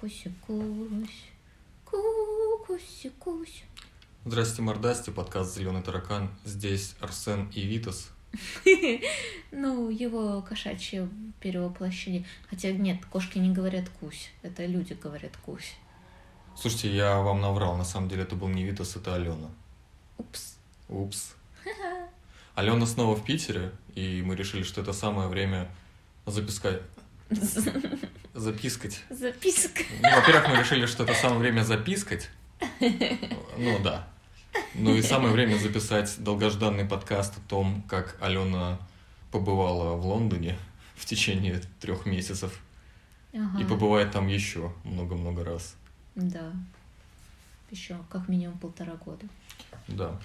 кусь, кусь. Ку, куся, кусь. Здрасте, мордасти, подкаст «Зеленый таракан». Здесь Арсен и Витас. Ну, его кошачье перевоплощение. Хотя нет, кошки не говорят кусь. Это люди говорят кусь. Слушайте, я вам наврал, на самом деле это был не Витас, это Алена. Упс. Упс. Алена снова в Питере, и мы решили, что это самое время запискать. Запискать. Записка. Ну, во-первых, мы решили, что это самое время запискать. Ну да. Ну и самое время записать долгожданный подкаст о том, как Алена побывала в Лондоне в течение трех месяцев Ага. и побывает там еще много-много раз. Да. Еще как минимум полтора года. Да.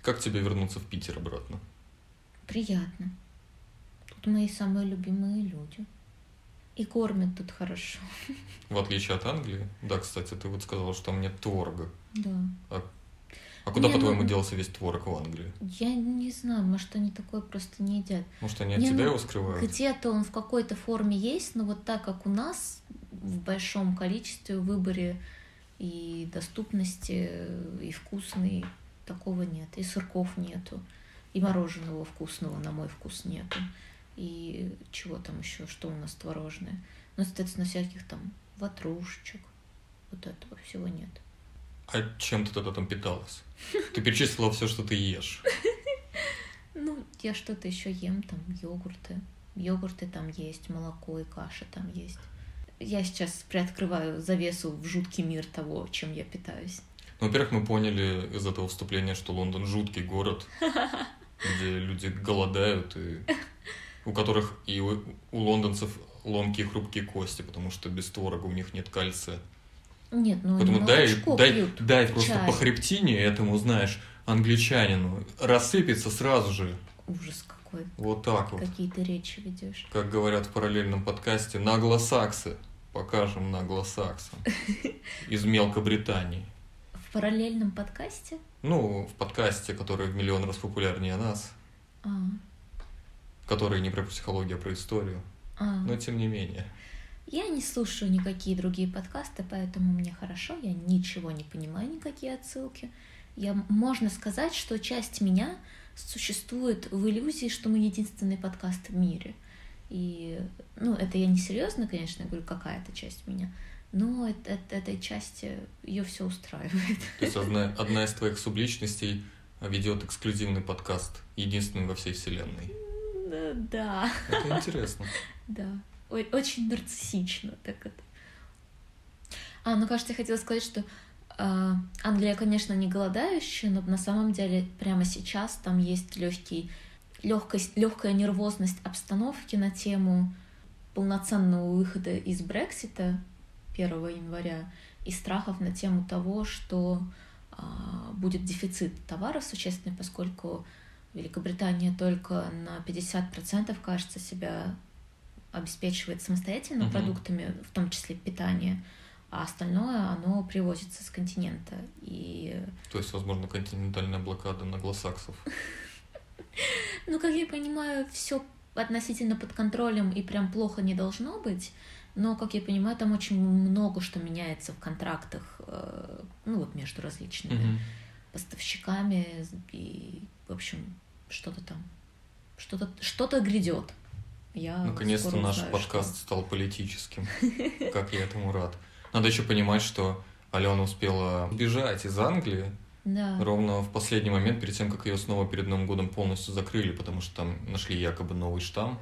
Как тебе вернуться в Питер обратно? Приятно. Тут мои самые любимые люди. И кормят тут хорошо. В отличие от Англии. Да, кстати, ты вот сказала, что там нет творога. Да. А куда, Не, по-твоему, ну- делся весь творог в Англии? Я не знаю, может, они такое просто не едят. Может, они от Не, тебя ну, его скрывают? Где-то он в какой-то форме есть, но вот так как у нас в большом количестве, в выборе и доступности, и вкусный, такого нет. И сырков нету, и мороженого вкусного, на мой вкус, нету. И чего там еще, что у нас творожное? Ну, соответственно, всяких там ватрушечек, вот этого всего нет. А чем ты тогда там питалась? Ты перечислила все, что ты ешь. Ну, я что-то еще ем, там йогурты. Йогурты там есть, молоко и каша там есть. Я сейчас приоткрываю завесу в жуткий мир того, чем я питаюсь. Ну, во-первых, мы поняли из этого вступления, что Лондон жуткий город, где люди голодают, и у которых и у, у лондонцев ломкие хрупкие кости, потому что без творога у них нет кальция. Нет, ну Поэтому они дай, дай, пьют. дай просто чай. по хребтине этому, знаешь, англичанину. Рассыпется сразу же. Ужас какой. Вот так вот. Какие ты речи ведешь. Как говорят в параллельном подкасте, наглосаксы. Покажем наглосаксам. Из Мелкобритании. В параллельном подкасте? Ну, в подкасте, который в миллион раз популярнее нас, А, который не про психологию, а про историю. а. Но тем не менее. Я не слушаю никакие другие подкасты, поэтому мне хорошо, я ничего не понимаю, никакие отсылки. Я, можно сказать, что часть меня существует в иллюзии, что мы единственный подкаст в мире. И, ну, это я не серьезно, конечно, я говорю, какая-то часть меня, но это, это- этой части ее все устраивает. То есть одна, одна из твоих субличностей ведет эксклюзивный подкаст, единственный во всей вселенной. Ну, Да, Это интересно. да. Очень нарциссично так это. А, ну, кажется, я хотела сказать, что э, Англия, конечно, не голодающая, но на самом деле прямо сейчас там есть легкий, легкость, легкая нервозность обстановки на тему полноценного выхода из Брексита 1 января и страхов на тему того, что а, будет дефицит товаров существенный, поскольку Великобритания только на 50% кажется себя обеспечивает самостоятельно Мгм. продуктами, в том числе питание, а остальное оно привозится с континента. И, То есть, возможно, континентальная блокада наглосаксов. ну, как я понимаю, все относительно под контролем и прям плохо не должно быть, но, как я понимаю, там очень много что меняется в контрактах, э, ну, вот между различными поставщиками и, в общем, что-то там, что-то что-то грядет. Я Наконец-то наш узнаю, подкаст стал политическим. Как я этому рад. Надо еще понимать, что Алена успела бежать из Англии что. Да. ровно в последний момент, перед тем, как ее снова перед Новым годом полностью закрыли, потому что там нашли якобы новый штамм.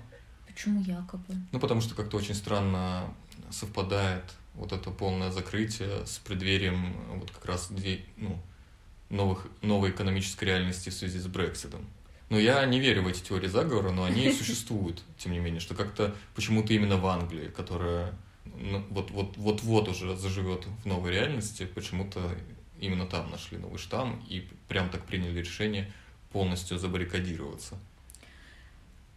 Почему якобы? Ну, потому что как-то очень странно совпадает вот это полное закрытие с преддверием вот как раз две- ну, новых, новой экономической реальности в связи с Брекситом. Но я не верю в эти теории заговора, но они существуют, тем не менее, что как-то почему-то именно в Англии, которая ну, вот, вот, вот-вот уже заживет в новой реальности, почему-то именно там нашли новый штамм и прям так приняли решение полностью забаррикадироваться.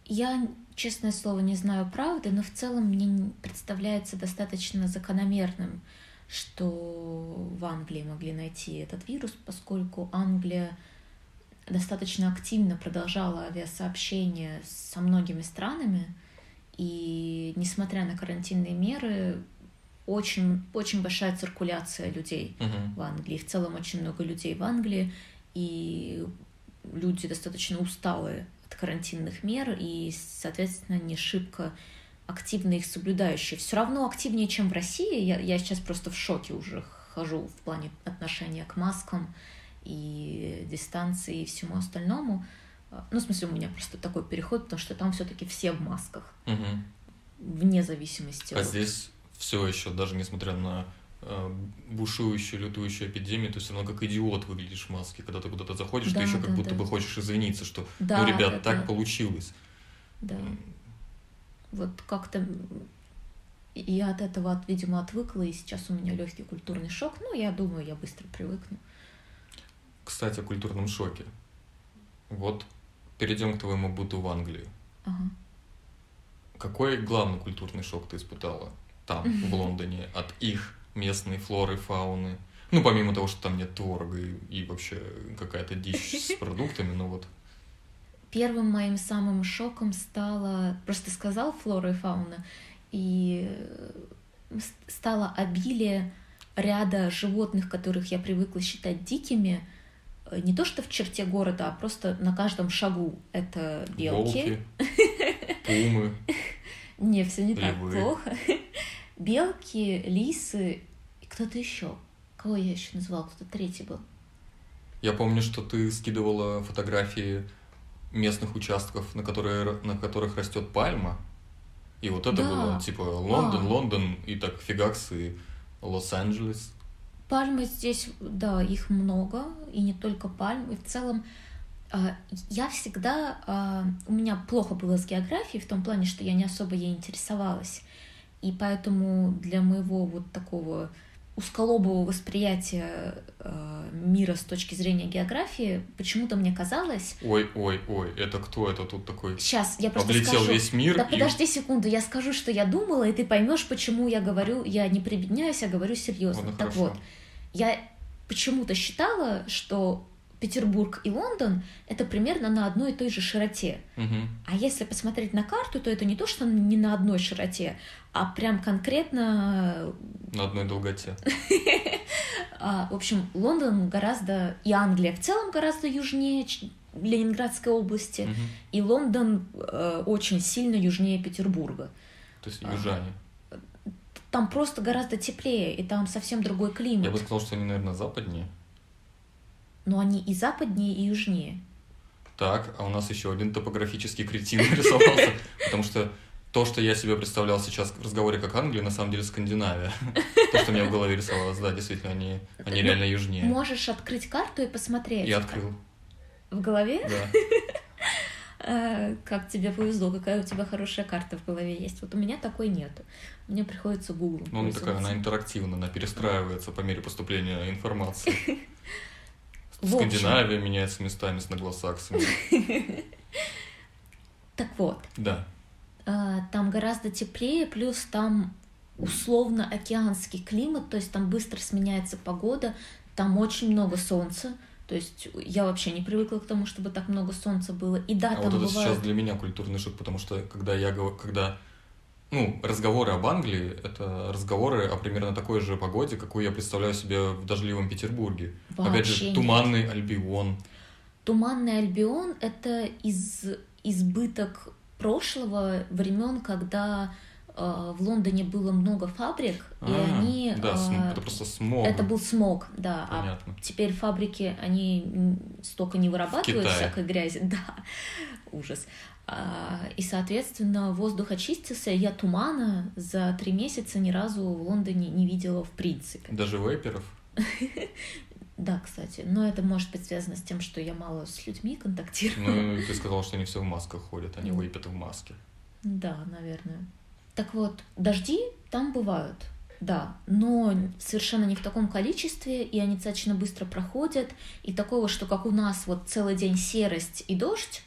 Я, честное слово, не знаю правды, но в целом мне представляется достаточно закономерным, что в Англии могли найти этот вирус, поскольку Англия достаточно активно продолжала авиасообщение со многими странами, И несмотря на карантинные меры, очень, очень большая циркуляция людей Мгм. в Англии. В целом очень много людей в Англии, и люди достаточно усталые от карантинных мер, и, соответственно, не шибко активно их соблюдающие. Все равно активнее, чем в России. Я, я сейчас просто в шоке уже хожу в плане отношения к маскам и дистанции и всему остальному. А, Ну, в смысле, у меня просто такой переход, потому что там все-таки все в масках, Мгм. вне зависимости А от- здесь все еще, даже несмотря на э, бушующую, лютующую эпидемию, ты все равно как идиот выглядишь в маске. Когда ты куда-то заходишь, Да, ты еще как да, будто да. бы хочешь извиниться, что Да, ну, ребят, да, так да. получилось. Да. Вот как-то я от этого, видимо, отвыкла, и сейчас у меня легкий культурный шок. Ну, я думаю, я быстро привыкну. Кстати, о культурном шоке. Вот перейдем к твоему быту в Англии. Ага. Какой главный культурный шок ты испытала там, в Лондоне, от их местной флоры, фауны? Ну, помимо того, что там нет творога и, и вообще какая-то дичь с продуктами, ну вот. Первым моим самым шоком стало, просто сказал флора и фауна, и э, стало обилие ряда животных, которых я привыкла считать дикими, не то что в черте города, а просто на каждом шагу. Это белки. Волки, пумы. Не, все не так плохо. Белки, лисы и кто-то еще. Кого я еще назвала? Кто-то третий был. Я помню, что ты скидывала фотографии местных участков, на, которые, на которых растет пальма. И вот это Да. было типа Лондон, А. Лондон и так фигакс и Лос-Анджелес. Пальмы здесь, да, их много, и не только пальмы. В целом а, я всегда... а, У меня плохо было с географией в том плане, что я не особо ей интересовалась. И поэтому для моего вот такого узколобого восприятия а, мира с точки зрения географии почему-то мне казалось... Ой, ой, ой, это кто это тут такой? Сейчас, я просто Облетел скажу... весь мир Да и- подожди секунду, я скажу, что я думала, и ты поймешь, почему я говорю, я не прибедняюсь, а говорю серьезно. Ладно, так хорошо. вот, я почему-то считала, что Петербург и Лондон это примерно на одной и той же широте. Мгм. А если посмотреть на карту, то это не то, что не на одной широте, а прям конкретно, на одной долготе. а, в общем, Лондон гораздо, и Англия в целом гораздо южнее Ленинградской области, и Лондон э, очень сильно южнее Петербурга. То есть Ага. южане. Там просто гораздо теплее, и там совсем другой климат. Я бы сказал, что они, наверное, западнее. Но они и западнее, и южнее. Так, а у нас еще один топографический кретин нарисовался, потому что то, что я себе представлял сейчас в разговоре как Англия, на самом деле Скандинавия. То, что у меня в голове рисовалось, да, действительно, они, они Ну, реально южнее. Можешь открыть карту и посмотреть. Я открыл, В голове? да. А, как тебе повезло, какая у тебя хорошая карта в голове есть. Вот у меня такой нету. Мне приходится гуглом Ну, она такая, она интерактивна, она перестраивается по мере поступления информации. Скандинавия меняется местами с наглосаксами. Так вот, Да. а, там гораздо теплее, плюс там условно океанский климат, то есть там быстро сменяется погода, там очень много солнца. То есть я вообще не привыкла к тому, чтобы так много солнца было. И да, А там вот это бывают... сейчас для меня культурный шок, потому что когда я говорю, когда ну, разговоры об Англии — это разговоры о примерно такой же погоде, какую я представляю себе в дождливом Петербурге. Опять Вообще же, нет. туманный Альбион. Туманный Альбион — это из избыток прошлого времен, когда в Лондоне было много фабрик, и А, они... Да, э, это просто смог. это был смог, да. А Понятно. теперь фабрики, они столько не вырабатывают всякой грязи. Да, ужас. А, И, соответственно, воздух очистился. Я тумана за три месяца ни разу в Лондоне не видела в принципе. Даже вейперов. Да, кстати. Но это может быть связано с тем, что я мало с людьми контактирую. Ну, и ты сказал, что они все в масках ходят, они Ну. вейпят в маске. Да, наверное. Так вот, дожди там бывают, да, но совершенно не в таком количестве, и они достаточно быстро проходят, и такого, что как у нас вот целый день серость и дождь,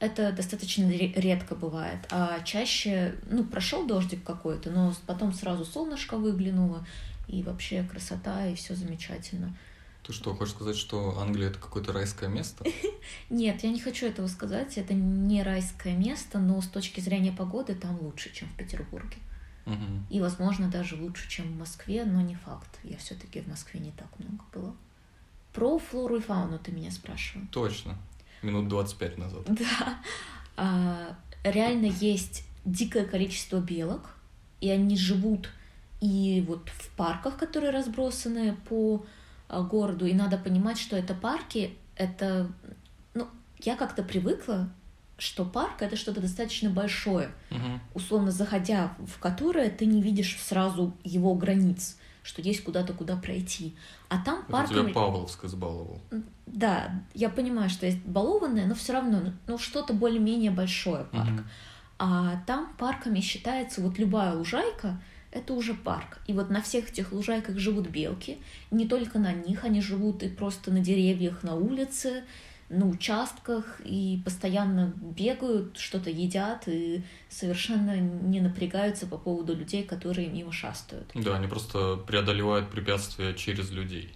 это достаточно ре- редко бывает, а чаще, ну, прошел дождик какой-то, но потом сразу солнышко выглянуло, и вообще красота, и все замечательно. Ты что, хочешь сказать, что Англия это какое-то райское место? Нет, я не хочу этого сказать. Это не райское место, но с точки зрения погоды там лучше, чем в Петербурге. Угу. И, возможно, даже лучше, чем в Москве, но не факт. Я все-таки в Москве не так много была. Про флору и фауну ты меня спрашивал. Точно. Минут 25 назад. Да. А, реально есть дикое количество белок, и они живут и вот в парках, которые разбросаны по городу, и надо понимать, что это парки, это, ну, я как-то привыкла, что парк это что-то достаточно большое, Угу. условно заходя в которое ты не видишь сразу его границ, что есть куда-то куда пройти, а там Это парками... тебя Павловск избаловал. Да, я понимаю, что есть балованное, но все равно, ну, что-то более-менее большое парк. Мгм. А там парками считается вот любая лужайка, это уже парк. И вот на всех этих лужайках живут белки. Не только на них, они живут и просто на деревьях, на улице, на участках, и постоянно бегают, что-то едят, и совершенно не напрягаются по поводу людей, которые мимо шастают. Да, они просто преодолевают препятствия через людей.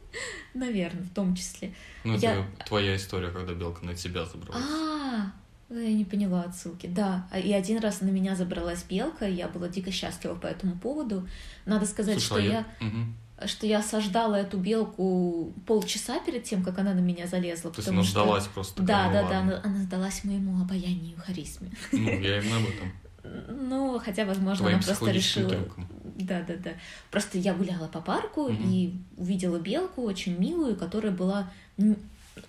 Наверное, в том числе. Ну, это твоя история, когда белка на тебя забралась. А, я не поняла отсылки. Да, а- и один раз на меня забралась белка, и я была дико счастлива по этому поводу. Надо сказать, Слушай, что а я, Мгм. что я осаждала эту белку полчаса перед тем, как она на меня залезла. То есть она что... сдалась просто. Да, да, ну да, ладно. она, она сдалась моему обаянию, харизме. Ну, я именно об этом. Ну, хотя, возможно, Твоим она просто решила... трюком. Да, да, да. Просто я гуляла по парку Мгм. и увидела белку очень милую, которая была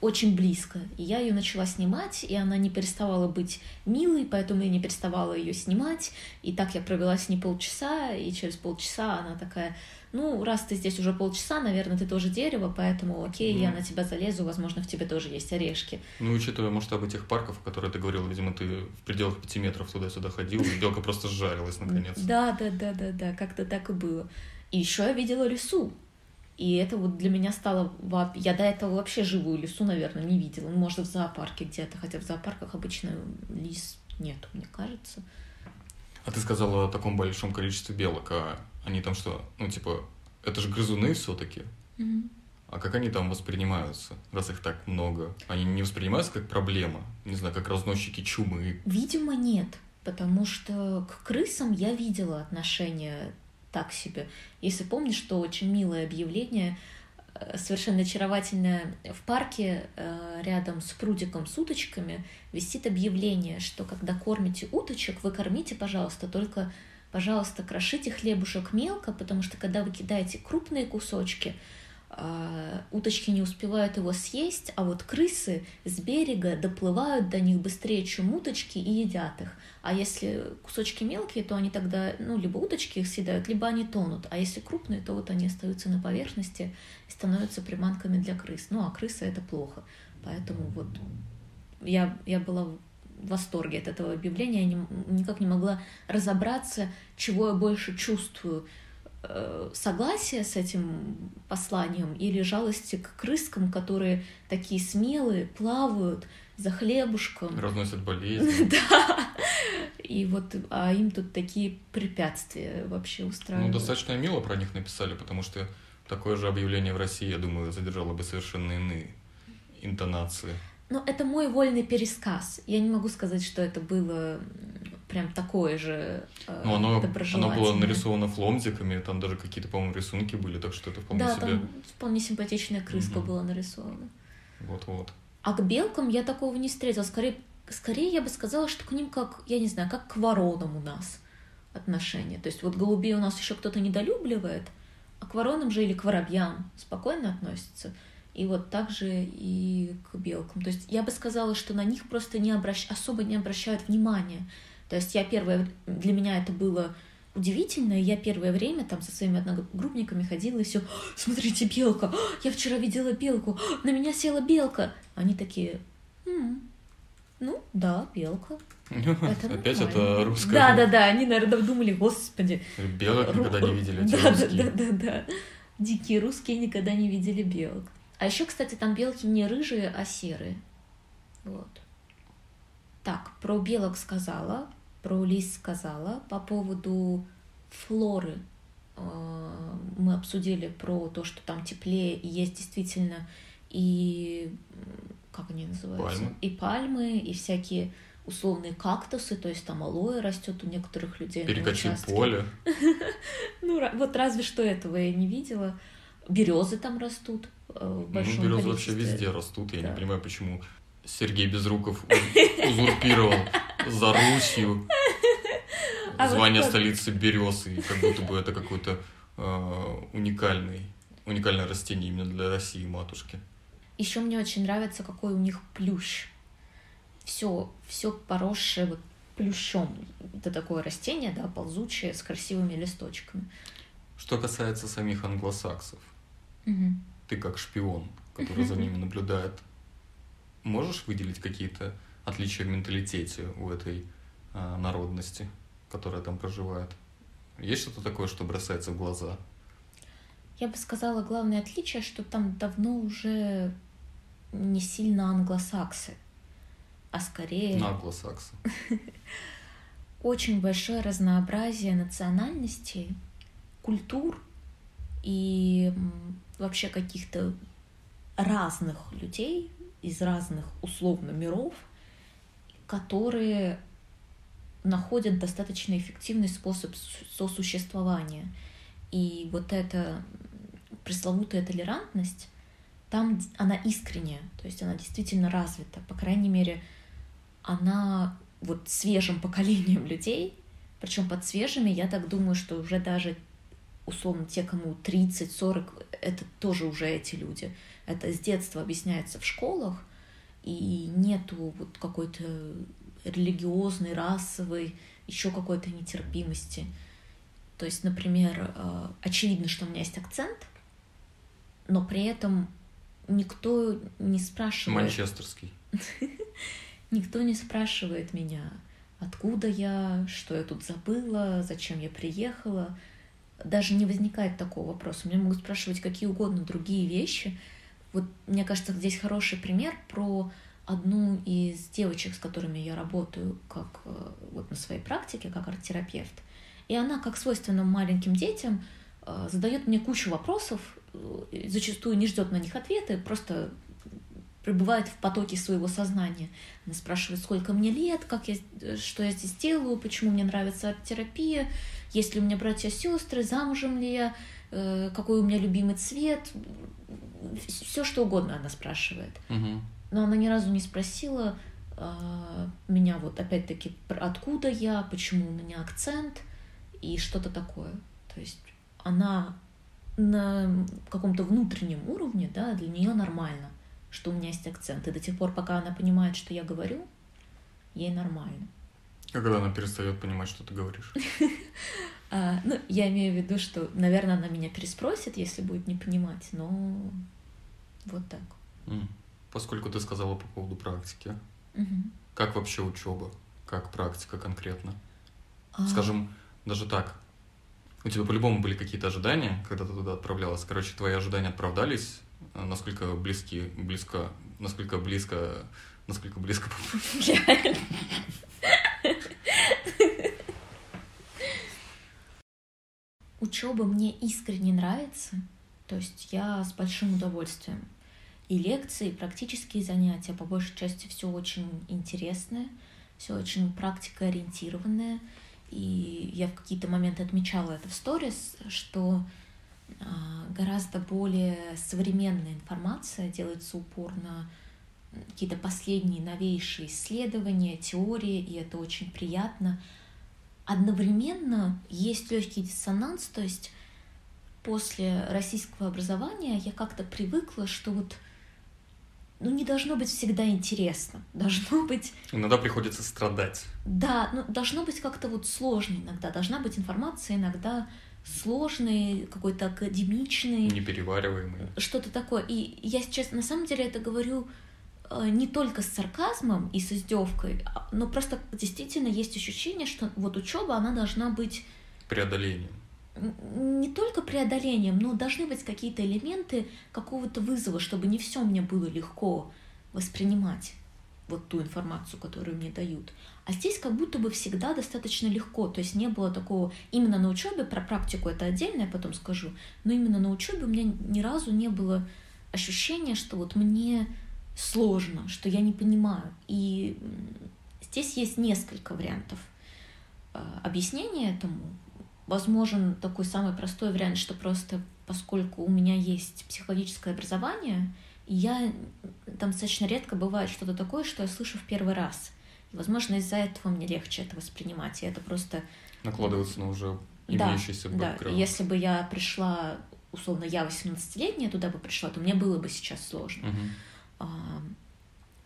очень близко. И я ее начала снимать, и она не переставала быть милой, поэтому я не переставала ее снимать. И так я провела с ней полчаса, и через полчаса она такая, ну, раз ты здесь уже полчаса, наверное, ты тоже дерево, поэтому окей, я Мгм. на тебя залезу, возможно, в тебе тоже есть орешки. Ну, учитывая масштаб этих парков, о которых ты говорил, видимо, ты в пределах пяти метров туда-сюда ходил, и белка просто сжарилась наконец. Да, да, да, да, да, как-то так и было. И еще я видела лесу. И это вот для меня стало... Я до этого вообще живую лису, наверное, не видела. Ну, может, в зоопарке где-то, хотя в зоопарках обычно лис нету, мне кажется. А ты сказала о таком большом количестве белок, а они там что? Ну, типа, это же грызуны все-таки. А как они там воспринимаются, раз их так много? Они не воспринимаются как проблема? Не знаю, как разносчики чумы. Видимо, нет, потому что к крысам я видела отношение так себе. Если помнишь, что очень милое объявление, э, совершенно очаровательное, в парке э, рядом с прудиком с уточками висит объявление, что когда кормите уточек, вы кормите, пожалуйста, только, пожалуйста, крошите хлебушек мелко, потому что когда вы кидаете крупные кусочки, уточки не успевают его съесть, а вот крысы с берега доплывают до них быстрее, чем уточки, и едят их. А если кусочки мелкие, то они тогда, ну, либо уточки их съедают, либо они тонут. А если крупные, то вот они остаются на поверхности и становятся приманками для крыс. Ну, а крысы это плохо. Поэтому вот я, я была в восторге от этого объявления, я не- никак не могла разобраться, чего я больше чувствую э, согласие с этим посланием или жалости к крыскам, которые такие смелые, плавают за хлебушком. Разносят болезни. Да. И вот, а им тут такие препятствия вообще Ну, устраивают. достаточно мило про них написали, потому что такое же объявление в России, я думаю, задержало бы совершенно иные интонации. Ну, это мой вольный пересказ. Я не могу сказать, что это было прям такое же э, Ну, оно, оно было нарисовано фломзиками, там даже какие-то, по-моему, рисунки были, так что это вполне Да, себе... там вполне симпатичная крыска Мгм. была нарисована. Вот-вот. А к белкам я такого не встретила. Скорее, скорее я бы сказала, что к ним как, я не знаю, как к воронам у нас отношения. То есть вот голубей у нас еще кто-то недолюбливает, а к воронам же или к воробьям спокойно относятся. И вот так же и к белкам. То есть я бы сказала, что на них просто не обращ... особо не обращают внимания. То есть я первое... Для меня это было удивительно, и я первое время там со своими одногруппниками ходила и все, смотрите, белка, я вчера видела белку, на меня села белка. Они такие, «М, ну да, белка. Это Опять нормально». это русское. Да, да, да, они, наверное, думали, господи. Белок никогда не видели, Да, да, да, да, да. Дикие русские никогда не видели белок. А еще, кстати, там белки не рыжие, а серые. Вот. Так, про белок сказала, про лис сказала. По поводу флоры. э, мы обсудили про то, что там теплее, и есть действительно и как они называются? Пальмы. И пальмы, и всякие условные кактусы, то есть там алоэ растет у некоторых людей. участке. поле. Ну, вот разве что этого я не видела. Березы там растут э, Ну, березы вообще везде растут. Я не понимаю, почему Сергей Безруков уз- узурпировал за Русью А вот звание как- столицы берез, и как будто бы это какой-то э, уникальный, уникальное растение именно для России, матушки. Еще мне очень нравится, какой у них плющ. Все, все поросшее вот плющом. Это такое растение, да, ползучее, с красивыми листочками. Что касается самих англосаксов, Мгм. ты как шпион, который за ними наблюдает, можешь выделить какие-то отличия в менталитете у этой а, народности, которая там проживает? Есть что-то такое, что бросается в глаза? Я бы сказала, главное отличие, что там давно уже не сильно англосаксы, а скорее Наглосаксы. очень большое разнообразие национальностей, культур и вообще каких-то разных людей из разных условно миров, которые находят достаточно эффективный способ су- сосуществования. И вот эта пресловутая толерантность, там она искренняя, то есть она действительно развита. По крайней мере, она вот свежим поколением людей, причем под свежими, я так думаю, что уже даже условно те, кому 30-40, это тоже уже эти люди. Это с детства объясняется в школах, и нету вот какой-то религиозной, расовой, еще какой-то нетерпимости. То есть, например, э, очевидно, что у меня есть акцент, но при этом никто не спрашивает... Манчестерский. Никто не спрашивает меня, откуда я, что я тут забыла, зачем я приехала. Даже не возникает такого вопроса. Меня могут спрашивать какие угодно другие вещи. Вот мне кажется, здесь хороший пример про одну из девочек, с которыми я работаю, как э, вот на своей практике, как арт-терапевт. И она, как свойственно маленьким детям, э, задает мне кучу вопросов, э, и зачастую не ждет на них ответы, просто пребывает в потоке своего сознания. Она спрашивает, сколько мне лет, как я, что я здесь делаю, почему мне нравится арт-терапия, есть ли у меня братья сестры, замужем ли я, какой у меня любимый цвет. Все что угодно она спрашивает. Но она ни разу не спросила э, меня вот опять-таки откуда я, почему у меня акцент и что-то такое. То есть она на каком-то внутреннем уровне, да, для нее нормально, что у меня есть акцент. И до тех пор, пока она понимает, что я говорю, ей нормально. А когда она перестает понимать, что ты говоришь? А, ну, я имею в виду, что, наверное, она меня переспросит, если будет не понимать, но вот так. Поскольку ты сказала по поводу практики, Мгм. как вообще учеба? Как практика конкретно? А, Скажем, даже так. У тебя по-любому были какие-то ожидания, когда ты туда отправлялась. Короче, твои ожидания оправдались. А Насколько близки, близко, насколько близко, насколько близко реально. Учеба мне искренне нравится, то есть я с большим удовольствием. И лекции, и практические занятия, по большей части все очень интересное, все очень практикоориентированное. И я в какие-то моменты отмечала это в сторис, что а, гораздо более современная информация делается упор на какие-то последние новейшие исследования, теории, и это очень приятно. Одновременно есть легкий диссонанс, то есть после российского образования я как-то привыкла, что вот ну, не должно быть всегда интересно. Должно быть, Иногда приходится страдать. да, ну, должно быть как-то вот сложно иногда. Должна быть информация иногда сложной, какой-то академичной Неперевариваемые. что-то такое. И я сейчас на самом деле это говорю не только с сарказмом и с издевкой, а- но просто действительно есть ощущение, что вот учеба, она должна быть Преодолением. не только преодолением, но должны быть какие-то элементы какого-то вызова, чтобы не все мне было легко воспринимать. вот ту информацию, которую мне дают. А здесь как будто бы всегда достаточно легко, то есть не было такого, именно на учебе, про практику это отдельно, я потом скажу, но именно на учебе у меня ни разу не было ощущения, что вот мне сложно, что я не понимаю. И здесь есть несколько вариантов э, объяснения этому. Возможен такой самый простой вариант, что просто поскольку у меня есть психологическое образование, я там достаточно редко бывает что-то такое, что я слышу в первый раз. И, возможно, из-за этого мне легче это воспринимать. И это просто... Накладывается на уже имеющийся да, бэкграунд. Да, если бы я пришла, условно, я 18-летняя туда бы пришла, то мне было бы сейчас сложно. Угу.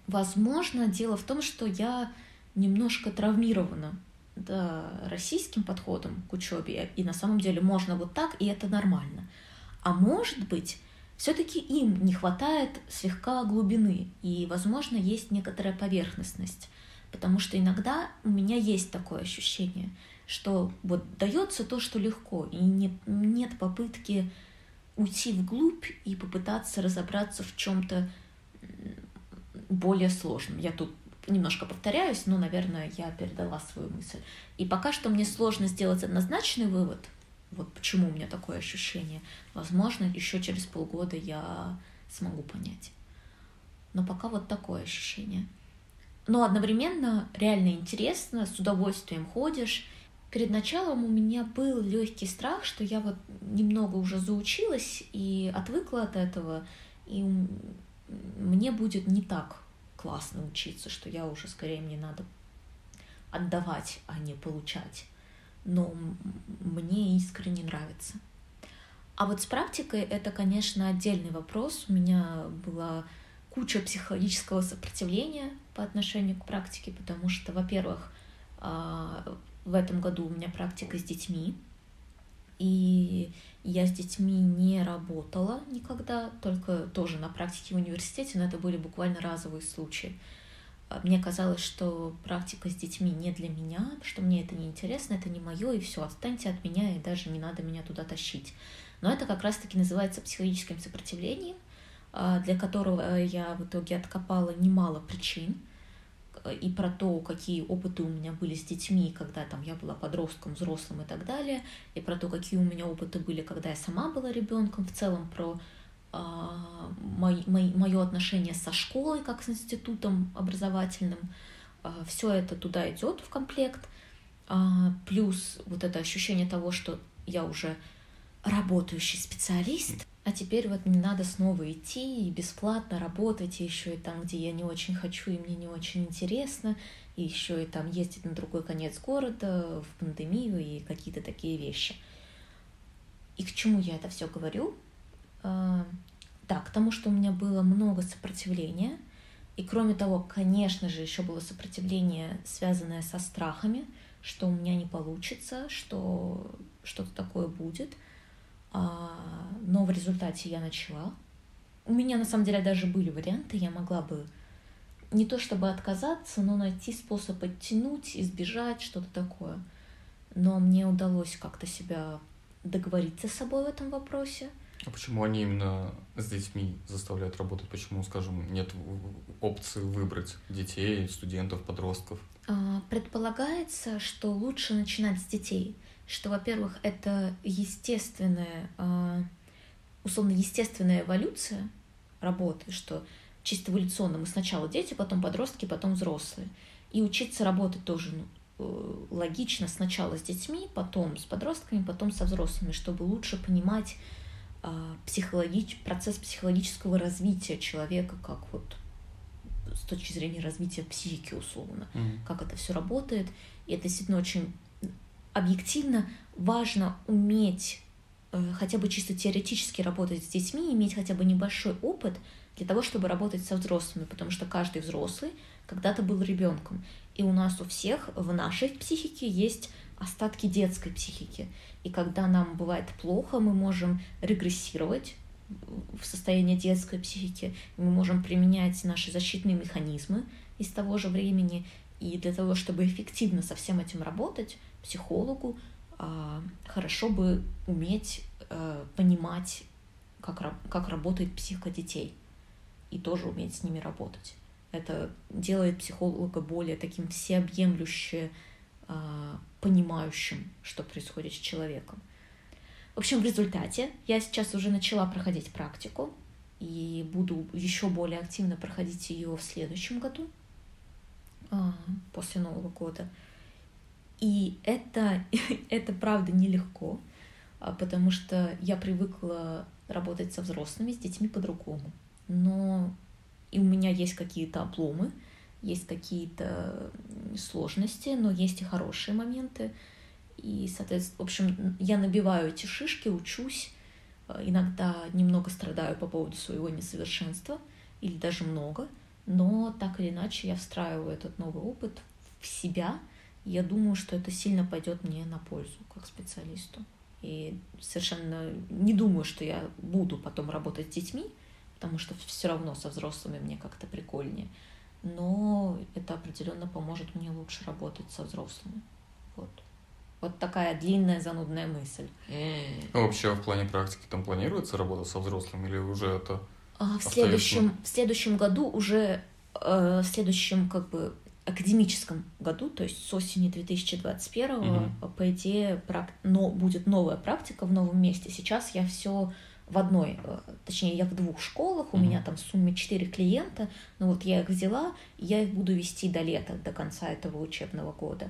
Возможно, дело в том, что я немножко травмирована да, российским подходом к учебе, и на самом деле можно вот так, и это нормально. А может быть, все-таки им не хватает слегка глубины, и, возможно, есть некоторая поверхностность. Потому что иногда у меня есть такое ощущение, что вот дается то, что легко, и не, нет попытки уйти вглубь и попытаться разобраться в чем-то более сложном. Я тут немножко повторяюсь, но, наверное, я передала свою мысль. И пока что мне сложно сделать однозначный вывод, вот почему у меня такое ощущение. Возможно, еще через полгода я смогу понять. Но пока вот такое ощущение. Но одновременно реально интересно, с удовольствием ходишь. Перед началом у меня был легкий страх, что я вот немного уже заучилась и отвыкла от этого, и мне будет не так классно учиться, что я уже скорее мне надо отдавать, а не получать. Но мне искренне нравится. А вот с практикой это, конечно, отдельный вопрос. У меня была куча психологического сопротивления по отношению к практике, потому что, во-первых, а, в этом году у меня практика с детьми, и я с детьми не работала никогда, только тоже на практике в университете, но это были буквально разовые случаи. А, мне казалось, что практика с детьми не для меня, что мне это не интересно, это не мое, и все, отстаньте от меня, и даже не надо меня туда тащить. Но это как раз-таки называется психологическим сопротивлением, а, для которого я в итоге откопала немало причин – и про то, какие опыты у меня были с детьми, когда там я была подростком, взрослым и так далее, и про то, какие у меня опыты были, когда я сама была ребенком, в целом про а, мой, мой, мое отношение со школой как с институтом образовательным. А, все это туда идет в комплект. А, плюс вот это ощущение того, что я уже работающий специалист, а теперь вот мне надо снова идти и бесплатно работать, и еще и там, где я не очень хочу, и мне не очень интересно, и еще и там ездить на другой конец города в пандемию и какие-то такие вещи. И к чему я это все говорю? Да, к тому, что у меня было много сопротивления, и кроме того, конечно же, еще было сопротивление, связанное со страхами, что у меня не получится, что что-то такое будет – но в результате я начала. У меня на самом деле даже были варианты, я могла бы не то чтобы отказаться, но найти способ оттянуть, избежать, что-то такое. Но мне удалось как-то себя договориться с собой в этом вопросе. А почему они именно с детьми заставляют работать? Почему, скажем, нет опции выбрать детей, студентов, подростков? А, предполагается, что лучше начинать с детей – что, во-первых, это естественная, а, условно, естественная эволюция работы, что чисто эволюционно мы сначала дети, потом подростки, потом взрослые. И учиться работать тоже ну, э, логично сначала с детьми, потом с подростками, потом со взрослыми, чтобы лучше понимать а, психологич... процесс психологического развития человека, как вот с точки зрения развития психики условно, mm-hmm. как это все работает. И это действительно очень объективно важно уметь э, хотя бы чисто теоретически работать с детьми, иметь хотя бы небольшой опыт для того, чтобы работать со взрослыми, потому что каждый взрослый когда-то был ребенком. И у нас у всех в нашей психике есть остатки детской психики. И когда нам бывает плохо, мы можем регрессировать в состояние детской психики, мы можем применять наши защитные механизмы из того же времени. И для того, чтобы эффективно со всем этим работать, психологу а, хорошо бы уметь э, понимать, как, как работает психика детей, и тоже уметь с ними работать. Это делает психолога более таким всеобъемлюще э, понимающим, что происходит с человеком. В общем, в результате я сейчас уже начала проходить практику и буду еще более активно проходить ее в следующем году, а, после Нового года. И это, это правда нелегко, а, потому что я привыкла работать со взрослыми, с детьми по-другому. Но и у меня есть какие-то обломы, есть какие-то сложности, но есть и хорошие моменты. И, соответственно, в общем, я набиваю эти шишки, учусь, э, иногда немного страдаю по поводу своего несовершенства, или даже много, но так или иначе я встраиваю этот новый опыт в себя, я думаю, что это сильно пойдет мне на пользу как специалисту. И совершенно не думаю, что я буду потом работать с детьми, потому что все равно со взрослыми мне как-то прикольнее. Но это определенно поможет мне лучше работать со взрослыми. Вот. Вот такая длинная занудная мысль. Ну, вообще в плане практики там планируется работа со взрослыми или уже это? А, в следующем в следующем году уже э, в следующем как бы академическом году, то есть с осени 2021, угу. по идее, прак... но будет новая практика в новом месте. Сейчас я все в одной, э, точнее, я в двух школах, у угу. меня там в сумме 4 клиента, но вот я их взяла, и я их буду вести до лета, до конца этого учебного года.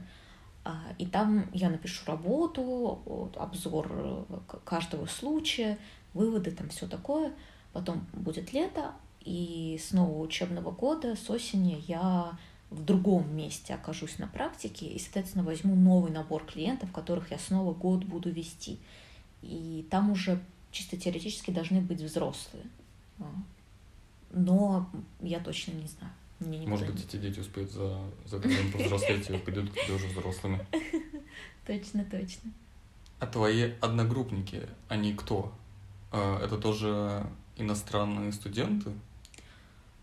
А, и там я напишу работу, обзор э, каждого случая, выводы, там все такое. Потом будет лето, и с нового учебного года, с осени я в другом месте окажусь на практике и, соответственно, возьму новый набор клиентов, которых я снова год буду вести. И там уже чисто теоретически должны быть взрослые. А. Но я точно не знаю. Мне Может быть, эти дети успеют за, за годом повзрослеть и пойдут к тебе уже взрослыми. Точно, точно. А твои одногруппники, они кто? А, это тоже иностранные студенты?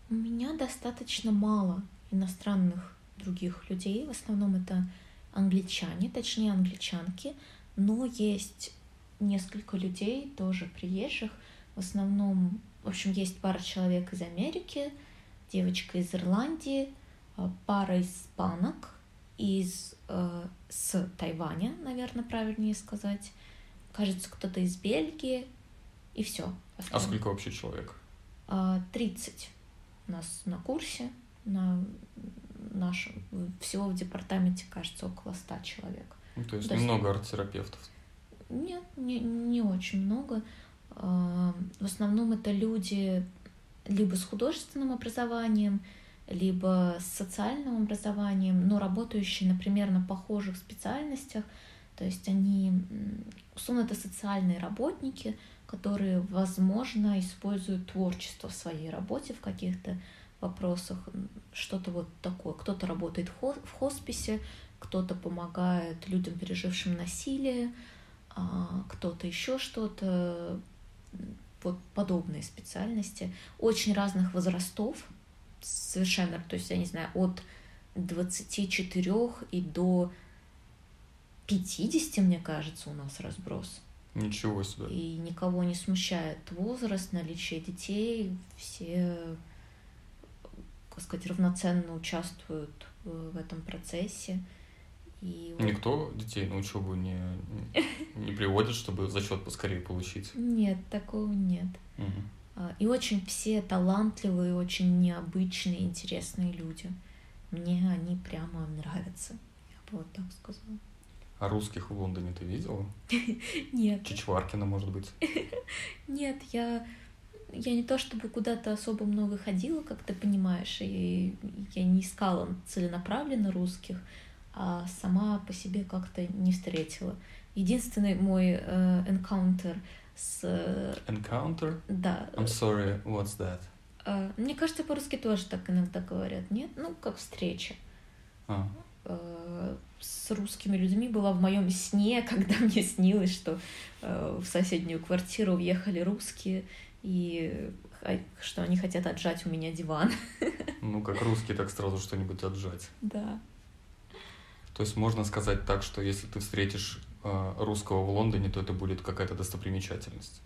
У меня достаточно мало иностранных других людей. В основном это англичане, точнее англичанки, но есть несколько людей, тоже приезжих. В основном, в общем, есть пара человек из Америки, девочка из Ирландии, а, пара испанок из э, с Тайваня, наверное, правильнее сказать. Кажется, кто-то из Бельгии, и все. А сколько вообще человек? 30 а, у нас на курсе, на нашем, всего в департаменте, кажется, около 100 человек. Ну, то есть то немного арт-терапевтов? Нет, не, не очень много. А, в основном это люди либо с художественным образованием, либо с социальным образованием, но работающие, например, на похожих специальностях. То есть они, условно, это социальные работники, которые, возможно, используют творчество в своей работе в каких-то вопросах, что-то вот такое. Кто-то работает в хосписе, кто-то помогает людям, пережившим насилие, а кто-то еще что-то вот подобные специальности, очень разных возрастов, совершенно, то есть, я не знаю, от 24 и до 50, мне кажется, у нас разброс. Ничего себе. И никого не смущает возраст, наличие детей, все, как сказать, равноценно участвуют в этом процессе. И Никто детей на учебу не, не приводит, чтобы зачет поскорее получить? Нет, такого нет. Угу. И очень все талантливые, очень необычные, интересные люди. Мне они прямо нравятся. Я бы вот так сказала. А русских в Лондоне ты видела? Нет. Чичваркина, может быть? Нет, я я не то чтобы куда-то особо много ходила, как ты понимаешь, и я не искала целенаправленно русских а сама по себе как-то не встретила. Единственный мой э, encounter с... Э, encounter? Да. I'm sorry, what's that? Э, мне кажется, по-русски тоже так иногда говорят, нет? Ну, как встреча. А. Э, с русскими людьми была в моем сне, когда мне снилось, что э, в соседнюю квартиру въехали русские, и что они хотят отжать у меня диван. Ну, как русские, так сразу что-нибудь отжать. Да. То есть можно сказать так, что если ты встретишь э, русского в Лондоне, то это будет какая-то достопримечательность?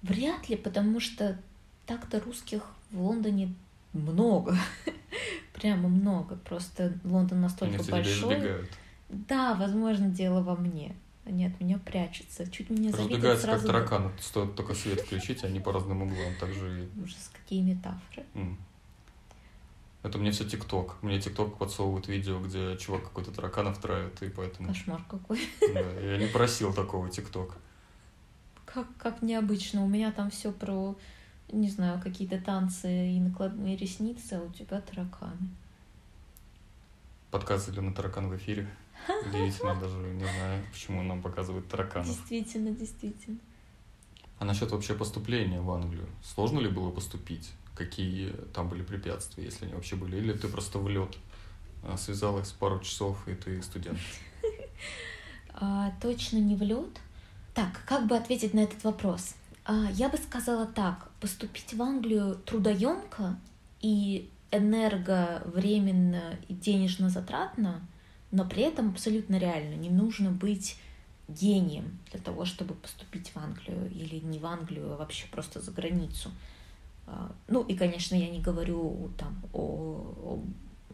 Вряд ли, потому что так-то русских в Лондоне много. Прямо много. Просто Лондон настолько Они большой. Да, возможно, дело во мне. Они от меня прячутся. Чуть меня Разбегаются как сразу. тараканы. Стоит только свет включить, они по разным углам. Так же и... Ужас, какие метафоры. Это мне все ТикТок. Мне ТикТок подсовывает видео, где чувак какой-то тараканов травит, и поэтому... Кошмар какой. Да, я не просил такого ТикТок. Как, как необычно. У меня там все про, не знаю, какие-то танцы и накладные ресницы, а у тебя тараканы. Подкаст на таракан в эфире. Удивительно, даже не знаю, почему нам показывает тараканов. Действительно, действительно. А насчет вообще поступления в Англию? Сложно ли было поступить? Какие там были препятствия, если они вообще были? Или ты просто в лед связалась пару часов, и ты студент? А, точно не в лед. Так, как бы ответить на этот вопрос? А, я бы сказала так: поступить в Англию трудоемко и энерговременно и денежно затратно, но при этом абсолютно реально. Не нужно быть гением для того, чтобы поступить в Англию или не в Англию, а вообще просто за границу. А, Ну и, конечно, я не говорю там о,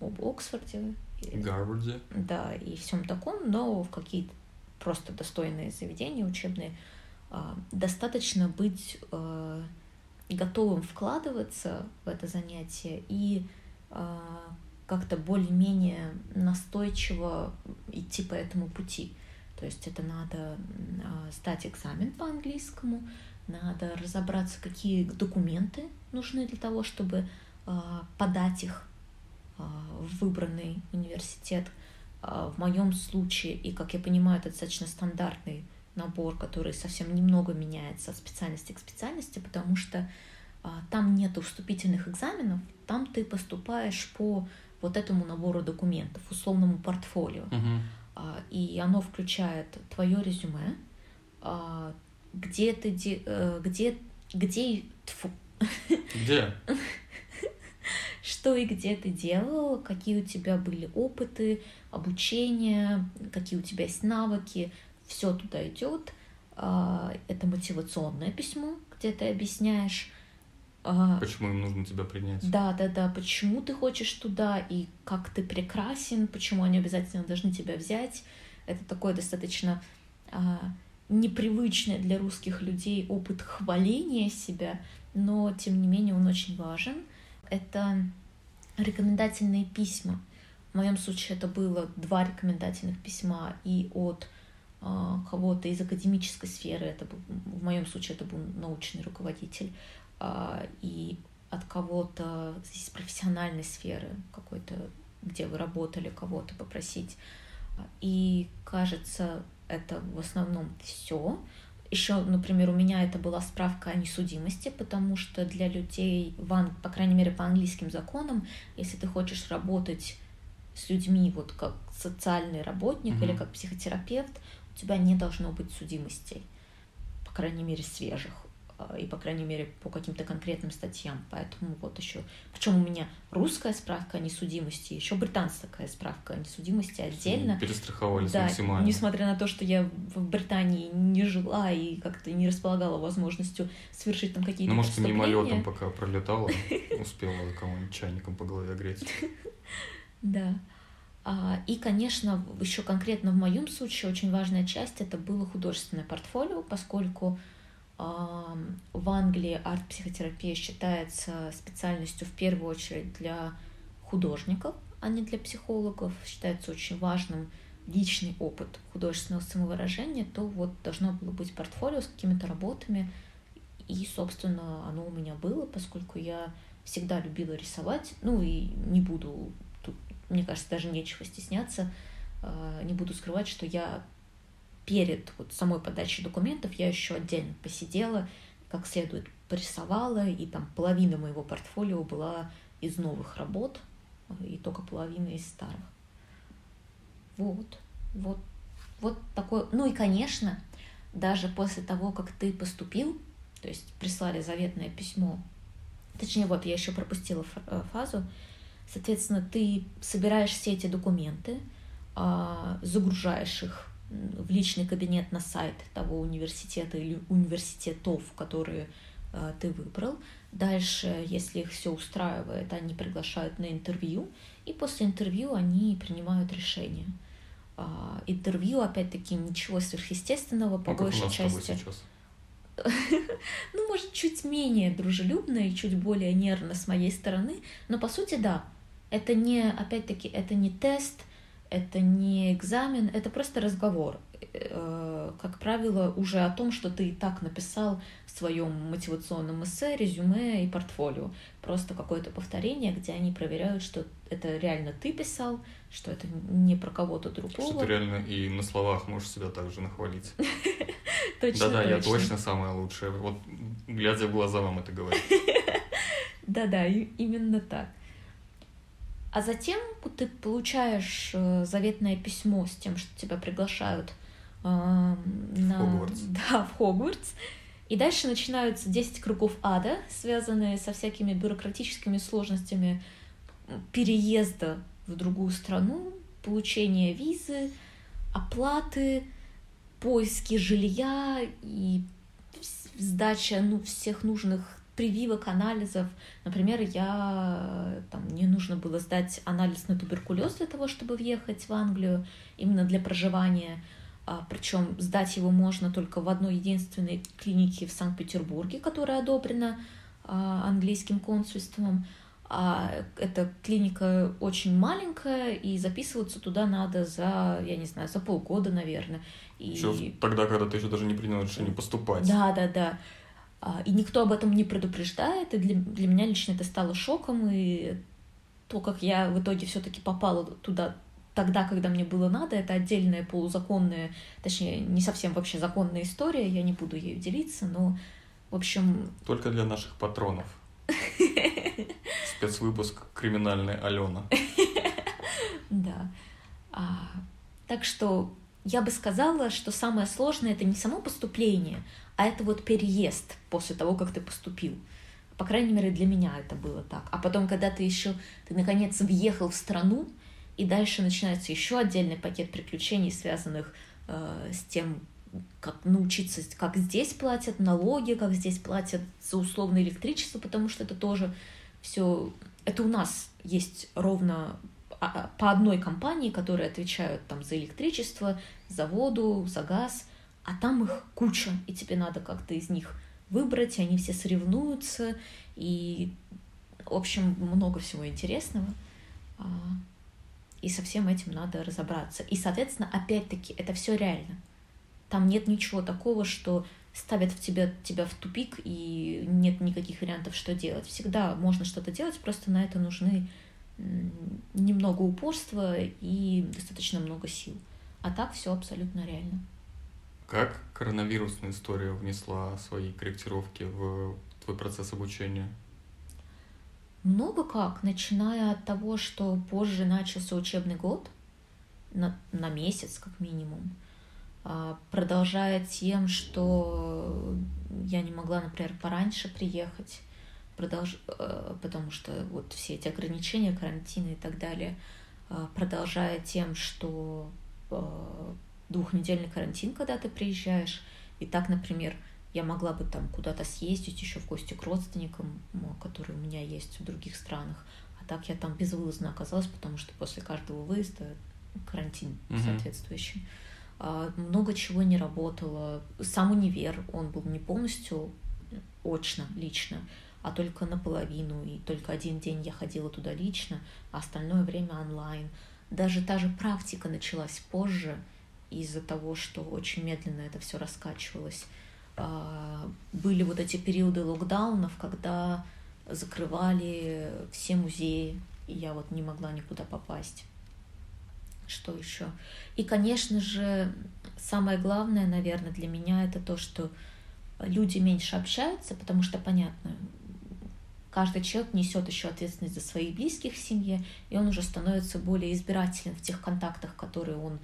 о- об Оксфорде, Гарварде? да, и всем таком, но в какие-то просто достойные заведения учебные а, достаточно быть а, готовым вкладываться в это занятие и как-то более-менее настойчиво идти по этому пути. То есть это надо а, сдать экзамен по английскому, надо разобраться, какие документы нужны для того, чтобы а, подать их а, в выбранный университет. В моем случае, и как я понимаю, это достаточно стандартный набор, который совсем немного меняется от специальности к специальности, потому что там нет вступительных экзаменов, там ты поступаешь по вот этому набору документов, условному портфолио. А, И оно включает твое резюме, а, где ты, э, где, где, тьфу, Где? что и где ты делал, какие у тебя были опыты, обучение, какие у тебя есть навыки, все туда идет. А, Это мотивационное письмо, где ты объясняешь, Почему им нужно тебя принять? да, да, да, почему ты хочешь туда и как ты прекрасен, почему они обязательно должны тебя взять. Это такой достаточно а, непривычный для русских людей опыт хваления себя, но тем не менее он очень важен. Это рекомендательные письма. В моем случае это было два рекомендательных письма и от а, кого-то из академической сферы, это был, в моем случае это был научный руководитель, и от кого-то из профессиональной сферы какой-то, где вы работали, кого-то попросить. И кажется, это в основном все. Еще, например, у меня это была справка о несудимости, потому что для людей, в Ан- по крайней мере, по английским законам, если ты хочешь работать с людьми вот как социальный работник Мгм. или как психотерапевт, у тебя не должно быть судимостей, по крайней мере, свежих а, и, по крайней мере, по каким-то конкретным статьям. Поэтому вот еще... Причем у меня русская справка о несудимости, еще британская справка о несудимости отдельно. Перестраховались Да, максимально. несмотря на то, что я в Британии не жила и как-то не располагала возможностью совершить там какие-то Ну, может, мимолетом, пока пролетала, успела кого-нибудь чайником по голове греть. Да. А, И, конечно, еще конкретно в моем случае очень важная часть это было художественное портфолио, поскольку в Англии арт-психотерапия считается специальностью в первую очередь для художников, а не для психологов. Считается очень важным личный опыт художественного самовыражения, то вот должно было быть портфолио с какими-то работами. И, собственно, оно у меня было, поскольку я всегда любила рисовать. Ну и не буду тут, мне кажется, даже нечего стесняться. А, Не буду скрывать, что я перед вот самой подачей документов я еще отдельно посидела, как следует порисовала, и там половина моего портфолио была из новых работ, и только половина из старых. Вот, вот, вот такое. Ну и, конечно, даже после того, как ты поступил, то есть прислали заветное письмо, точнее, вот я еще пропустила э, фазу, соответственно, ты собираешь все эти документы, а, загружаешь их в личный кабинет на сайт того университета или университетов, которые э, ты выбрал. Дальше, если их все устраивает, они приглашают на интервью, и после интервью они принимают решение. А, интервью, опять-таки, ничего сверхъестественного, по у большей части. Ну, может, чуть менее дружелюбно и чуть более нервно с моей стороны, но по сути, да. Это не, опять-таки, это не тест, это не экзамен, это просто разговор. Э, Как правило, уже о том, что ты и так написал в своем мотивационном эссе, резюме и портфолио. Просто какое-то повторение, где они проверяют, что это реально ты писал, что это не про кого-то Что другого. ты реально и на словах можешь себя также нахвалить. Точно, Да-да, я точно. самая лучшая. Вот глядя в глаза вам это говорю. Да-да, именно так. А затем ты получаешь э, заветное письмо с тем, что тебя приглашают э, на... Хогвартс. Да, в Хогвартс. И дальше начинаются 10 кругов ада, связанные со всякими бюрократическими сложностями переезда в другую страну, получения визы, оплаты, поиски жилья и сдача ну, всех нужных прививок, анализов. Например, я э, там, мне нужно было сдать анализ на туберкулез для того, чтобы въехать в Англию, именно для проживания. причем сдать его можно только в одной единственной клинике в Санкт-Петербурге, которая одобрена а, английским консульством. А эта клиника очень маленькая, и записываться туда надо за, я не знаю, за полгода, наверное. И... Еще тогда, когда ты еще даже не принял решение поступать. Да, да, да. А, И никто об этом не предупреждает, и для, для меня лично это стало шоком, и то, как я в итоге все-таки попала туда тогда, когда мне было надо, это отдельная полузаконная, точнее, не совсем вообще законная история, я не буду ею делиться, но, в общем, Только для наших патронов. Спецвыпуск «Криминальная Алена». Да. А, так что я бы сказала, что самое сложное это не само поступление, а это вот переезд после того, как ты поступил. По крайней мере, для меня это было так. А потом, когда ты еще, ты наконец въехал в страну, и дальше начинается еще отдельный пакет приключений, связанных э, с тем, как научиться, как здесь платят налоги, как здесь платят за условное электричество, потому что это тоже все, это у нас есть ровно а- а, по одной компании, которые отвечают там за электричество, за воду, за газ, а там их куча, и тебе надо как-то из них выбрать, и они все соревнуются, и, в общем, много всего интересного. А, И со всем этим надо разобраться. И, соответственно, опять-таки, это все реально. Там нет ничего такого, что ставят в тебя, тебя в тупик, и нет никаких вариантов, что делать. Всегда можно что-то делать, просто на это нужны немного упорства и достаточно много сил. А так все абсолютно реально. Как коронавирусная история внесла свои корректировки в твой процесс обучения? Много как, начиная от того, что позже начался учебный год, на, на месяц как минимум, а, продолжая тем, что я не могла, например, пораньше приехать, продолж... э, потому что вот все эти ограничения, карантины и так далее, а, продолжая тем, что двухнедельный карантин, когда ты приезжаешь, и так, например, я могла бы там куда-то съездить еще в гости к родственникам, которые у меня есть в других странах, а так я там безвылазно оказалась, потому что после каждого выезда карантин Мгм. соответствующий. А, Много чего не работало. Сам универ, он был не полностью очно, лично, а только наполовину. И только один день я ходила туда лично, а остальное время онлайн. Даже та же практика началась позже из-за того, что очень медленно это все раскачивалось. А, Были вот эти периоды локдаунов, когда закрывали все музеи, и я вот не могла никуда попасть. Что еще? И, конечно же, самое главное, наверное, для меня это то, что люди меньше общаются, потому что, понятно, каждый человек несет еще ответственность за своих близких в семье, и он уже становится более избирателен в тех контактах, которые он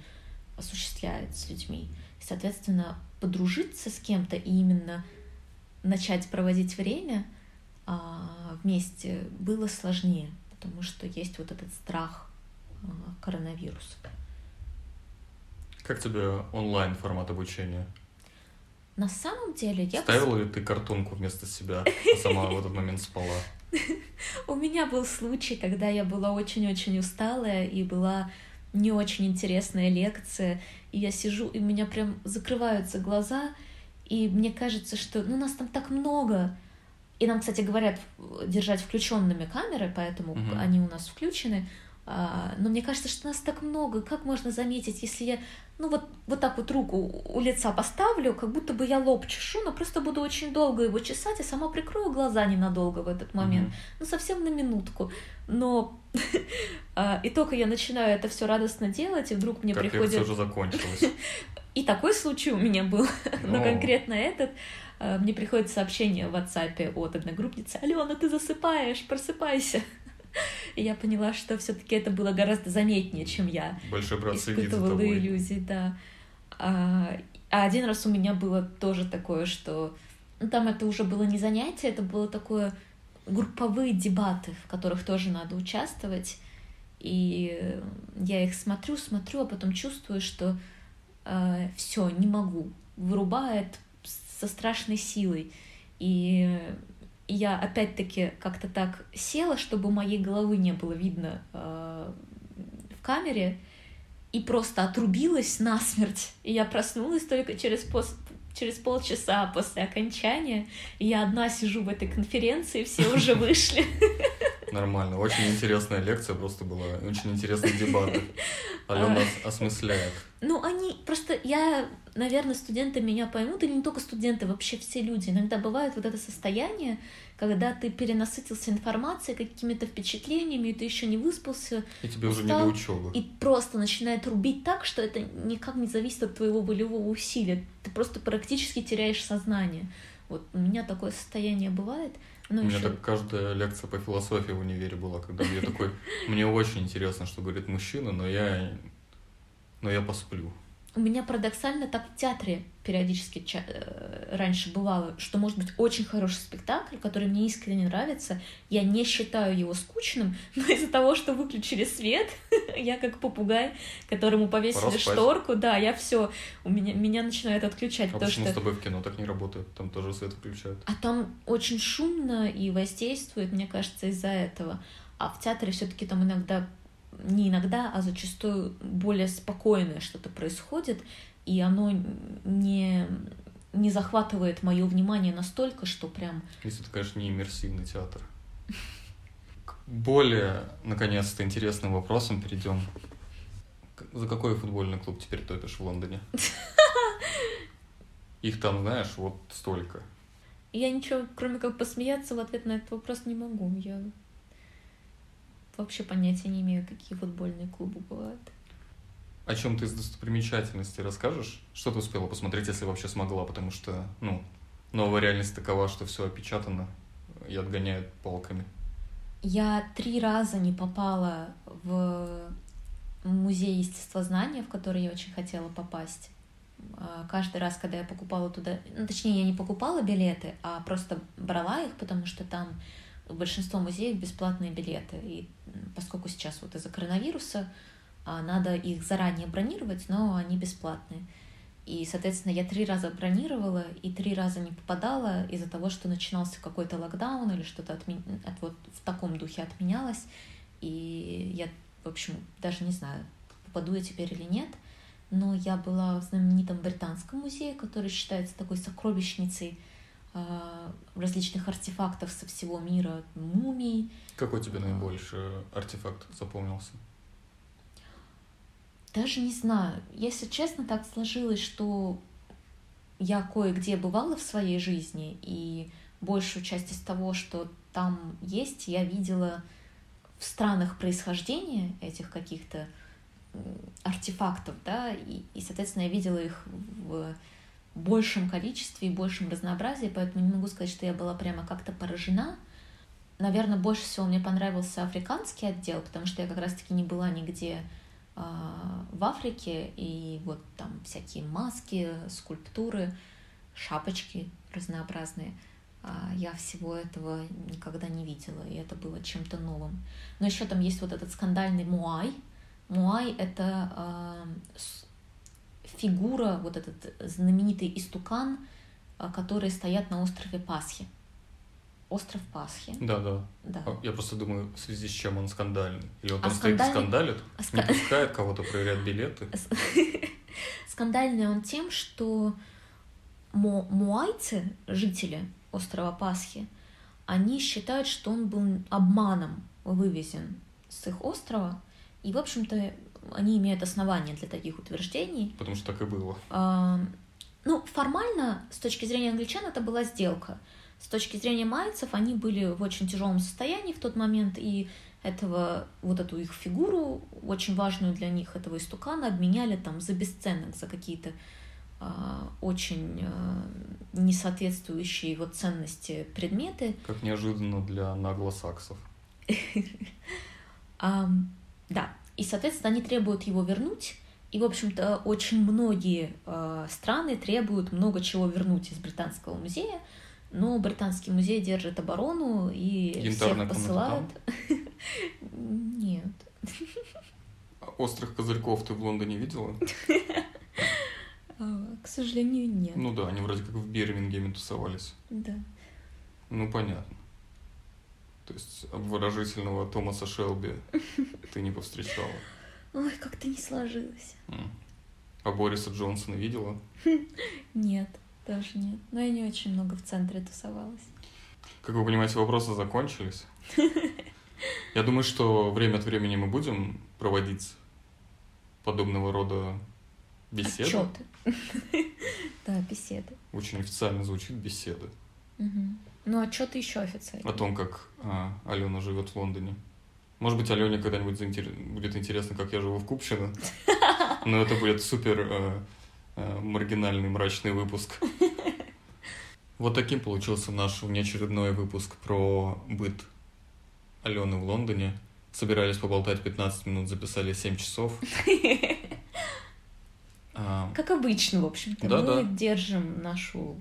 осуществляет с людьми. И, соответственно, подружиться с кем-то и именно начать проводить время а, вместе было сложнее, потому что есть вот этот страх а, коронавируса. Как тебе онлайн формат обучения? На самом деле я... Ставила ли ты картонку вместо себя, а сама в этот момент спала? У меня был случай, когда я была очень-очень усталая и была не очень интересная лекция, и я сижу, и у меня прям закрываются глаза, и мне кажется, что ну, нас там так много. И нам, кстати, говорят держать включенными камеры, поэтому угу. они у нас включены. А, но мне кажется, что нас так много. Как можно заметить, если я ну вот, вот так вот руку у лица поставлю, как будто бы я лоб чешу, но просто буду очень долго его чесать, и сама прикрою глаза ненадолго в этот момент, mm-hmm. ну совсем на минутку. Но а, и только я начинаю это все радостно делать, и вдруг мне как приходит... уже закончилось. И такой случай у меня был, но конкретно этот а, мне приходит сообщение в WhatsApp от одногруппницы «Алена, ты засыпаешь, просыпайся». И я поняла, что все-таки это было гораздо заметнее, чем я Большой брат испытывала иллюзии, да. А, а один раз у меня было тоже такое, что ну, там это уже было не занятие, это было такое групповые дебаты, в которых тоже надо участвовать. И я их смотрю, смотрю, а потом чувствую, что э, а, все, не могу. Вырубает со страшной силой. И я опять-таки как-то так села, чтобы моей головы не было видно э, в камере, и просто отрубилась насмерть. И я проснулась только через, пос через полчаса после окончания. И я одна сижу в этой конференции, все уже вышли. Нормально. Очень интересная лекция просто была. Очень интересный дебат. Алена а. осмысляет. Ну, они просто... Я, наверное, студенты меня поймут, или не только студенты, вообще все люди. Иногда бывает вот это состояние, когда ты перенасытился информацией, какими-то впечатлениями, и ты еще не выспался. И тебе устал, уже не до учебы. И просто начинает рубить так, что это никак не зависит от твоего волевого усилия. Ты просто практически теряешь сознание. Вот у меня такое состояние бывает. Ну, У меня еще... так каждая лекция по философии в универе была, когда я такой, мне очень интересно, что говорит мужчина, но я, но я посплю. У меня парадоксально так в театре периодически э, раньше бывало, что может быть очень хороший спектакль, который мне искренне нравится. Я не считаю его скучным, но из-за того, что выключили свет, я как попугай, которому повесили шторку, да, я все, у меня меня начинает отключать. А почему что... с тобой в кино так не работает? Там тоже свет включают. А там очень шумно и воздействует, мне кажется, из-за этого. А в театре все-таки там иногда не иногда, а зачастую более спокойное что-то происходит, и оно не, не захватывает мое внимание настолько, что прям... Если это, конечно, не иммерсивный театр. К более, наконец-то, интересным вопросом перейдем. За какой футбольный клуб теперь топишь в Лондоне? Их там, знаешь, вот столько. Я ничего, кроме как посмеяться в ответ на этот вопрос не могу. Я вообще понятия не имею, какие футбольные клубы бывают. О чем ты из достопримечательностей расскажешь? Что ты успела посмотреть, если вообще смогла? Потому что, ну, новая реальность такова, что все опечатано и отгоняют палками. Я три раза не попала в музей естествознания, в который я очень хотела попасть. А, каждый раз, когда я покупала туда, ну, точнее, я не покупала билеты, а просто брала их, потому что там большинство музеев бесплатные билеты. И поскольку сейчас вот из-за коронавируса а, надо их заранее бронировать, но они бесплатные. И, соответственно, я три раза бронировала и три раза не попадала из-за того, что начинался какой-то локдаун или что-то отми... от, вот в таком духе отменялось. И я, в общем, даже не знаю, попаду я теперь или нет. Но я была в знаменитом британском музее, который считается такой сокровищницей различных артефактов со всего мира, мумий. Какой тебе наибольший артефакт запомнился? Даже не знаю. Если честно, так сложилось, что я кое-где бывала в своей жизни, и большую часть из того, что там есть, я видела в странах происхождения этих каких-то артефактов, да, и, и, соответственно, я видела их в большем количестве и большем разнообразии, поэтому не могу сказать, что я была прямо как-то поражена. Наверное, больше всего мне понравился африканский отдел, потому что я как раз-таки не была нигде э, в Африке, и вот там всякие маски, скульптуры, шапочки разнообразные. А я всего этого никогда не видела, и это было чем-то новым. Но еще там есть вот этот скандальный Муай. Муай — это э, фигура, вот этот знаменитый истукан, а, которые стоят на острове Пасхи. Остров Пасхи. Да, да. Да. А Я просто думаю, в связи с чем он скандальный. Или он А там стоит и скандалит, А не ска- пускает кого-то проверять билеты. Скандальный он тем, что мо- муайцы, жители острова Пасхи, они считают, что он был обманом вывезен с их острова, и, в общем-то, они имеют основания для таких утверждений. Потому что так и было. А, Ну, формально, с точки зрения англичан, это была сделка. С точки зрения майцев, они были в очень тяжелом состоянии в тот момент, и этого, вот эту их фигуру, очень важную для них, этого истукана, обменяли там за бесценок, за какие-то а, очень а, несоответствующие его ценности предметы. Как неожиданно для англосаксов. А, да, и, соответственно, они требуют его вернуть. И, в общем-то, очень многие э, страны требуют много чего вернуть из Британского музея, но Британский музей держит оборону и Янтарная всех посылает. Нет. А Острых козырьков ты в Лондоне видела? А, К сожалению, нет. Ну да, они вроде как в Бирмингеме тусовались. Да. Ну, понятно. То есть обворожительного Томаса Шелби ты не повстречала. Ой, как-то не сложилось. А Бориса Джонсона видела? Нет, тоже нет. Но я не очень много в центре тусовалась. Как вы понимаете, вопросы закончились. Я думаю, что время от времени мы будем проводить подобного рода беседы. Отчеты. Да, беседы. Очень официально звучит беседы. Мгм. Ну, отчеты еще официально. О том, как а, Алена живет в Лондоне. Может быть, Алене когда-нибудь заинтер- будет интересно, как я живу в Купчино. Но это будет супер э, э, маргинальный, мрачный выпуск. Вот таким получился наш внеочередной выпуск про быт Алены в Лондоне. Собирались поболтать 15 минут, записали 7 часов. А, Как обычно, в общем-то. Да, мы да. держим нашу...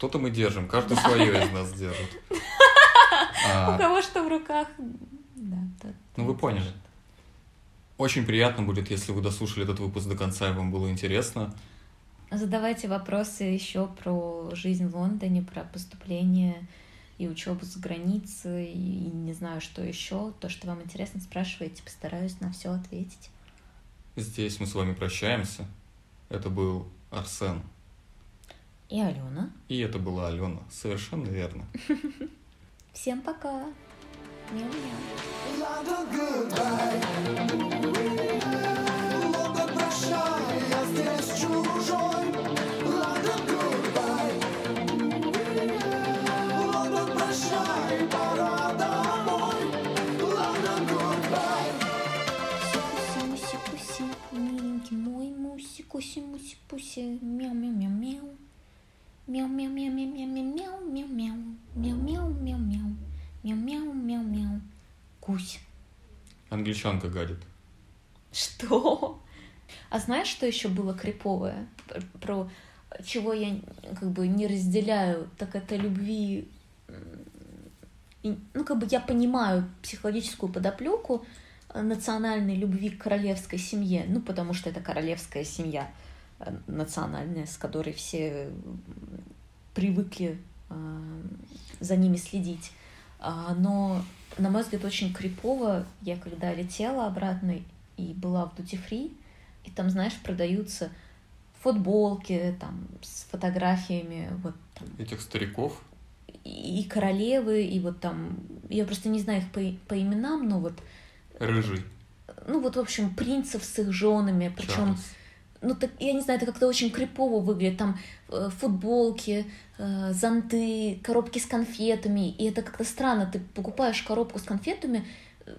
Что-то мы держим, каждый свое из нас держит. У А, кого что в руках. Да, да, Ну, вы поняли. Очень приятно будет, если вы дослушали этот выпуск до конца и вам было интересно. Задавайте вопросы еще про жизнь в Лондоне, про поступление и учебу за границей, и не знаю, что еще. То, что вам интересно, спрашивайте, постараюсь на все ответить. Здесь мы с вами прощаемся. Это был Арсен. И Алена. И это была Алена. Совершенно верно. Всем пока. Мяу-мяу. Мяу-мяу-мяу-мяу-мяу-мяу-мяу. Мяу-мяу-мяу-мяу. Мяу-мяу-мяу-мяу. Кусь. Англичанка гадит. Что? А знаешь, что еще было криповое? Про чего я как бы не разделяю, так это любви. и, Ну, как бы я понимаю психологическую подоплеку э, национальной любви к королевской семье, ну, потому что это королевская семья национальная, с которой все привыкли э, за ними следить. А, Но, на мой взгляд, очень крипово. Я когда летела обратно и была в Duty Free, и там, знаешь, продаются футболки там с фотографиями вот там, Этих стариков. и и королевы, и вот там, я просто не знаю их по, по именам, но вот, Рыжий. ну вот, в общем, принцев с их женами, причем Чарльз. Ну, так, я не знаю, это как-то очень крипово выглядит. Там э, футболки, э, зонты, коробки с конфетами. И это как-то странно. Ты покупаешь коробку с конфетами, э,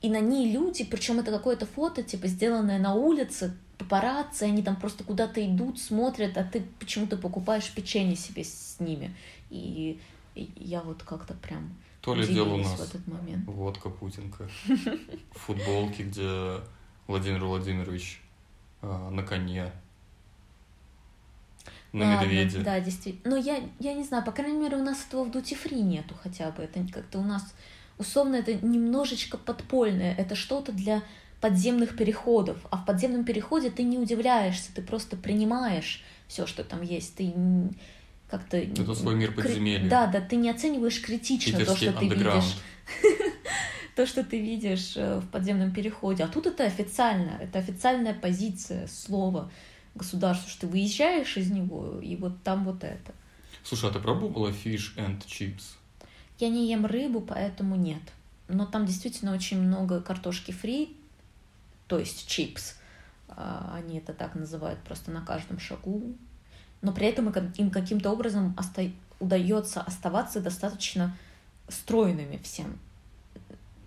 и, на ней люди, причем это какое-то фото, типа, сделанное на улице, папарацци, они там просто куда-то идут, смотрят, а ты почему-то покупаешь печенье себе с ними. И, и я вот как-то прям То ли дело у нас. в этот момент. Водка Путинка. Футболки, где Владимир Владимирович а, на коне. На Ладно, медведе. Да, действительно. Но я, я не знаю, по крайней мере, у нас этого в Free нету хотя бы. Это как-то у нас, условно, это немножечко подпольное. Это что-то для подземных переходов. А в подземном переходе ты не удивляешься, ты просто принимаешь все, что там есть. Ты как-то... Это свой мир подземелья. Да, да, ты не оцениваешь критично то, Питерский что ты видишь. То, что ты видишь э, в подземном переходе. А тут это официально, это официальная позиция, слово государства, что ты выезжаешь из него, и вот там вот это. Слушай, а ты пробовала fish and chips? Я не ем рыбу, поэтому нет. Но там действительно очень много картошки фри, то есть чипс. А, Они это так называют просто на каждом шагу. Но при этом им каким-то образом оста- удается оставаться достаточно стройными всем.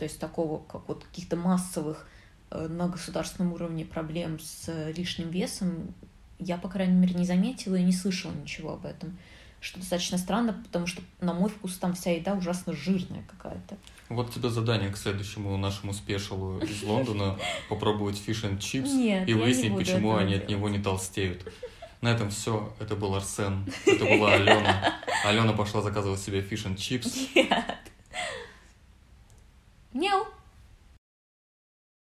То есть такого, как вот каких-то массовых э, на государственном уровне проблем с э, лишним весом я, по крайней мере, не заметила и не слышала ничего об этом. Что достаточно странно, потому что, на мой вкус, там вся еда ужасно жирная какая-то. Вот тебе задание к следующему нашему спешалу из Лондона попробовать fish and Нет, и выяснить, почему они от него не толстеют. На этом все. Это был Арсен. Это была Алена. Алена пошла заказывать себе fish and chips. Нет. 喵